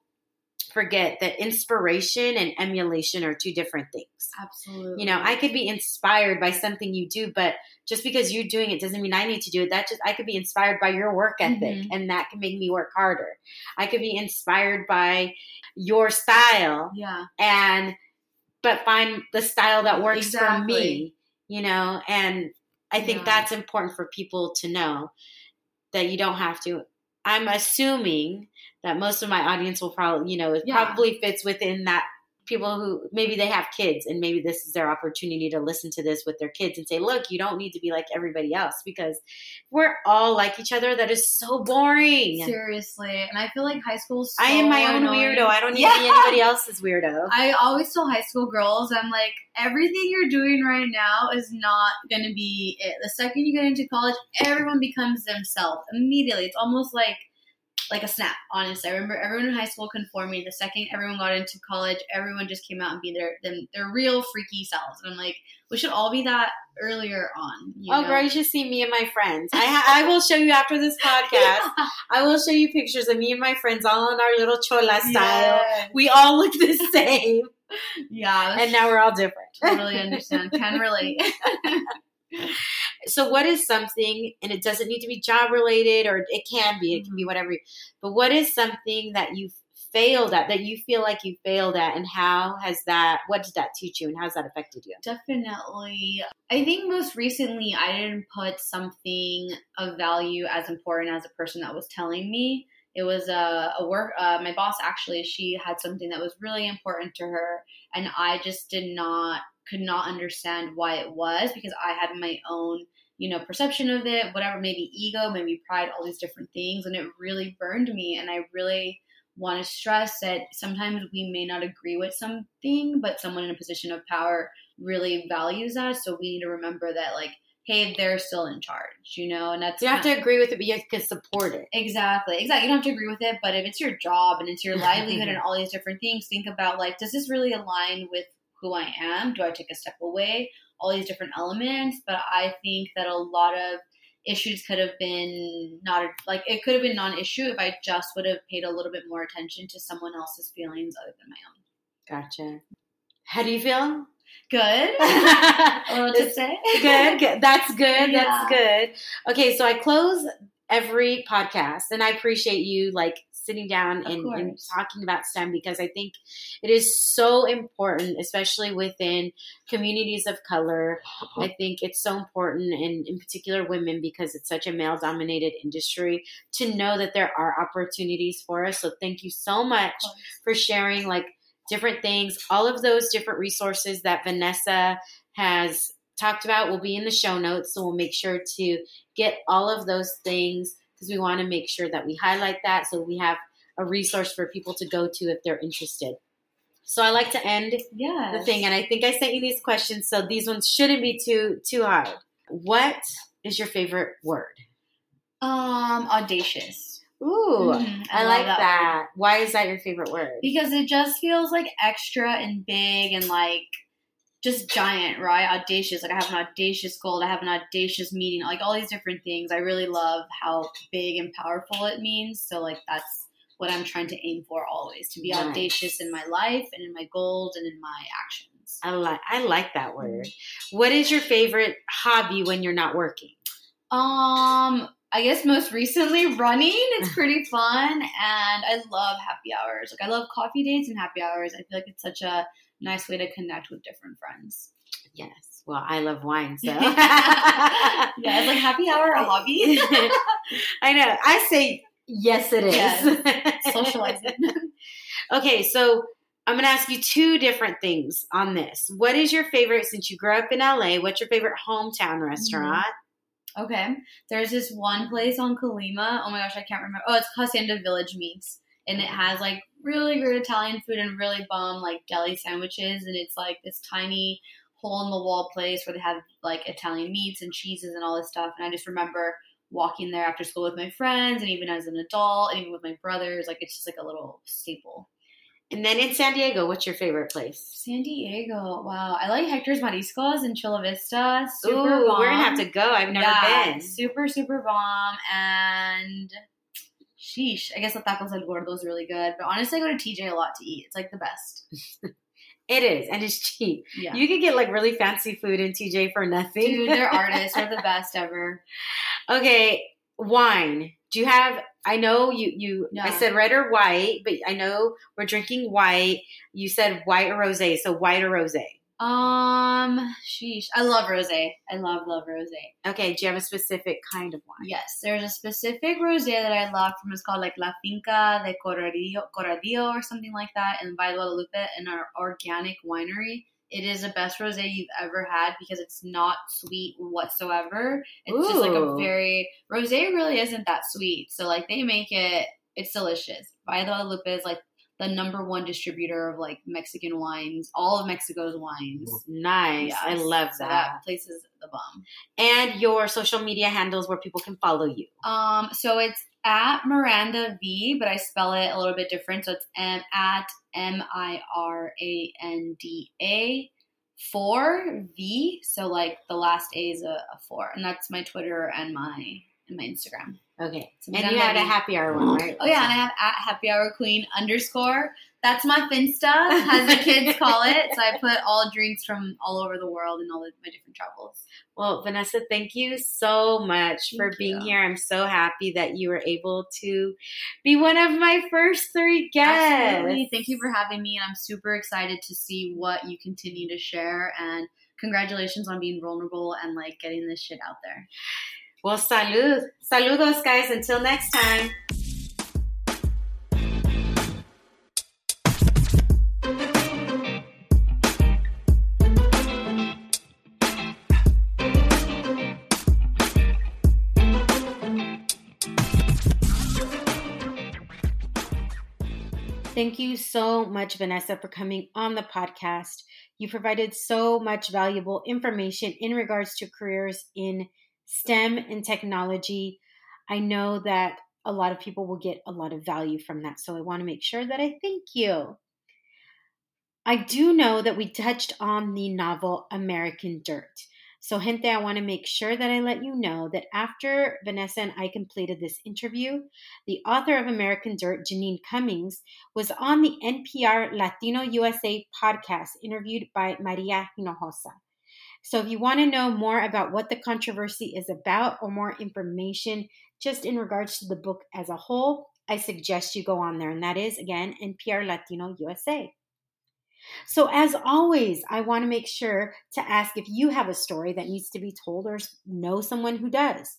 forget that inspiration and emulation are two different things. absolutely. You know, I could be inspired by something you do, but just because you're doing it doesn't mean I need to do it. That just I could be inspired by your work ethic Mhm. and that can make me work harder. I could be inspired by your style Yeah. and but find the style that works for me you know and i think Yeah. that's important for people to know that you don't have to i'm assuming that most of my audience will probably you know it Yeah. probably fits within that people who maybe they have kids and maybe this is their opportunity to listen to this with their kids and say look you don't need to be like everybody else because we're all like each other that is so boring Seriously, and I feel like high school. i am my own annoying. weirdo i don't need Yeah. to be anybody else's weirdo <laughs> I always tell high school girls, I'm like, everything you're doing right now is not going to be it. The second you get into college, everyone becomes themselves immediately. It's almost like like a snap. Honestly, I remember everyone in high school conformed me. The second everyone got into college, everyone just came out and be their them their real freaky selves. And I'm like, we should all be that earlier on. You oh, know? girl, you should see me and my friends. I, ha- I will show you after this <laughs> podcast. I will show you pictures of me and my friends all in our little chola style. Yes. We all look the <laughs> same, Yeah, and now we're all different. totally understand. Can relate. <laughs> So, what is something, and it doesn't need to be job related, or it can be, it can be whatever, but what is something that you failed at, that you feel like you failed at, and how has that, what did that teach you, and how's that affected you? Definitely. I think most recently I didn't put something of value as important as a person that was telling me. It was a, a work, uh, my boss actually, she had something that was really important to her, and I just did not, could not understand why it was because I had my own, you know, perception of it, whatever, maybe ego, maybe pride, all these different things, and it really burned me. And I really want to stress that sometimes we may not agree with something, but someone in a position of power really values us. So we need to remember that, like, hey, they're still in charge, you know, and that's You have to agree with it, but you can support it. Exactly, exactly. You don't have to agree with it, but if it's your job and it's your livelihood <laughs> and all these different things, think about like, does this really align with who I am? Do I take a step away? All these different elements. But I think that a lot of issues could have been not like it could have been non-issue if I just would have paid a little bit more attention to someone else's feelings other than my own. Gotcha. How do you feel? Good. <laughs> a little It's tipsy. good, good. That's good. Yeah. That's good. Okay, so I close every podcast, and I appreciate you like sitting down and, and talking about STEM because I think it is so important, especially within communities of color. I think it's so important, and in particular women, because it's such a male dominated industry, to know that there are opportunities for us. So thank you so much for sharing like different things. All of those different resources that Vanessa has talked about will be in the show notes. So we'll make sure to get all of those things because we want to make sure that we highlight that so we have a resource for people to go to if they're interested. So I like to end Yeah. the thing, and I think I sent you these questions, so these ones shouldn't be too too hard. What is your favorite word? Um, audacious. Ooh, Mhm, I, I like that that. Why is that your favorite word? Because it just feels like extra and big and like just giant, right? Audacious. Like I have an audacious goal. I have an audacious meeting. Like all these different things. I really love how big and powerful it means. So like that's what I'm trying to aim for always to be Nice. audacious in my life and in my goals and in my actions. I like I like that word. What is your favorite hobby when you're not working? Um, I guess most recently running. It's <laughs> pretty fun, and I love happy hours. Like I love coffee dates and happy hours. I feel like it's such a nice way to connect with different friends. Yes. Well, I love wine, so <laughs> Yeah, it's like happy hour a hobby. <laughs> I know. I say yes, it is. Yes. <laughs> Socializing. okay, so I'm going to ask you two different things on this. What is your favorite, since you grew up in LA, what's your favorite hometown mm-hmm. restaurant? Okay. There's this one place on Colima. Oh my gosh, I can't remember. Oh, it's Hacienda Village Meats. And it has like really great Italian food and really bomb like deli sandwiches. And it's like this tiny hole in the wall place where they have like Italian meats and cheeses and all this stuff. And I just remember walking there after school with my friends and even as an adult and even with my brothers. Like it's just like a little staple. And then in San Diego, what's your favorite place? San Diego. Wow. I like Hector's Mariscos in Chula Vista. Super Ooh, bomb. we're going to have to go. I've never Yeah, been. Super, super bomb. And sheesh. I guess the tacos del gordo is really good. But honestly, I go to TJ a lot to eat. It's like the best. <laughs> It is, and it's cheap. Yeah. You could get like really fancy food in TJ for nothing. Dude, they're <laughs> artists. They're the best ever. Okay, wine. Do you have? I know you. You. I said red or white, but I know we're drinking white. You said white or rosé, so white or rosé. Um, sheesh. I love rosé. I love, love rosé. Okay. Do you have a specific kind of wine? Yes, there's a specific rosé that I love from it's called like La Finca de Corradillo, Corradillo or something like that in Guadalupe in our organic winery. It is the best rosé you've ever had because it's not sweet whatsoever. It's just like a very rosé really isn't that sweet. So like they make it it's delicious. Guadalupe is like the number one distributor of like Mexican wines, all of Mexico's wines. Nice. I Yes. love So that. that place is the bomb. And your social media handles where people can follow you. Um, so it's at Miranda V, but I spell it a little bit different. So it's M at M I R A N D A four V. So like the last A is a, a four, and that's my Twitter and my and my Instagram. Okay. So and you had a happy hour one, right? Oh yeah, and I have at Happy Hour Queen underscore. That's my Finsta, as the kids <laughs> call it. So I put all drinks from all over the world and all of my different travels. Well, Vanessa, thank you so much for Thank being here. I'm so happy that you were able to be one of my first three guests. Absolutely. Thank you for having me, and I'm super excited to see what you continue to share. And congratulations on being vulnerable and like getting this shit out there. Well, salud. Saludos, guys. Until next time. Thank you so much, Vanessa, for coming on the podcast. You provided so much valuable information in regards to careers in STEM and technology. I know that a lot of people will get a lot of value from that, so I want to make sure that I thank you. I do know that we touched on the novel American Dirt. So, gente, I want to make sure that I let you know that after Vanessa and I completed this interview, the author of American Dirt, Jeanine Cummins, was on the NPR Latino USA podcast interviewed by Maria Hinojosa. So if you want to know more about what the controversy is about or more information just in regards to the book as a whole, I suggest you go on there. And that is, again, NPR Latino USA. So, as always, I want to make sure to ask if you have a story that needs to be told or know someone who does.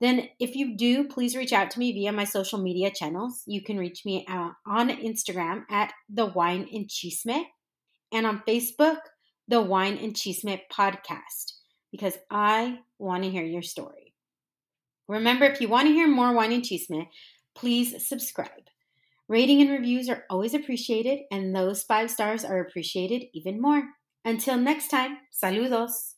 Then, if you do, please reach out to me via my social media channels. You can reach me uh, on Instagram at the Wine and Chisme and on Facebook, the Wine and Chisme podcast, because I want to hear your story. Remember, if you want to hear more Wine and Chisme, please subscribe. Rating and reviews are always appreciated, and those five stars are appreciated even more. Until next time, saludos.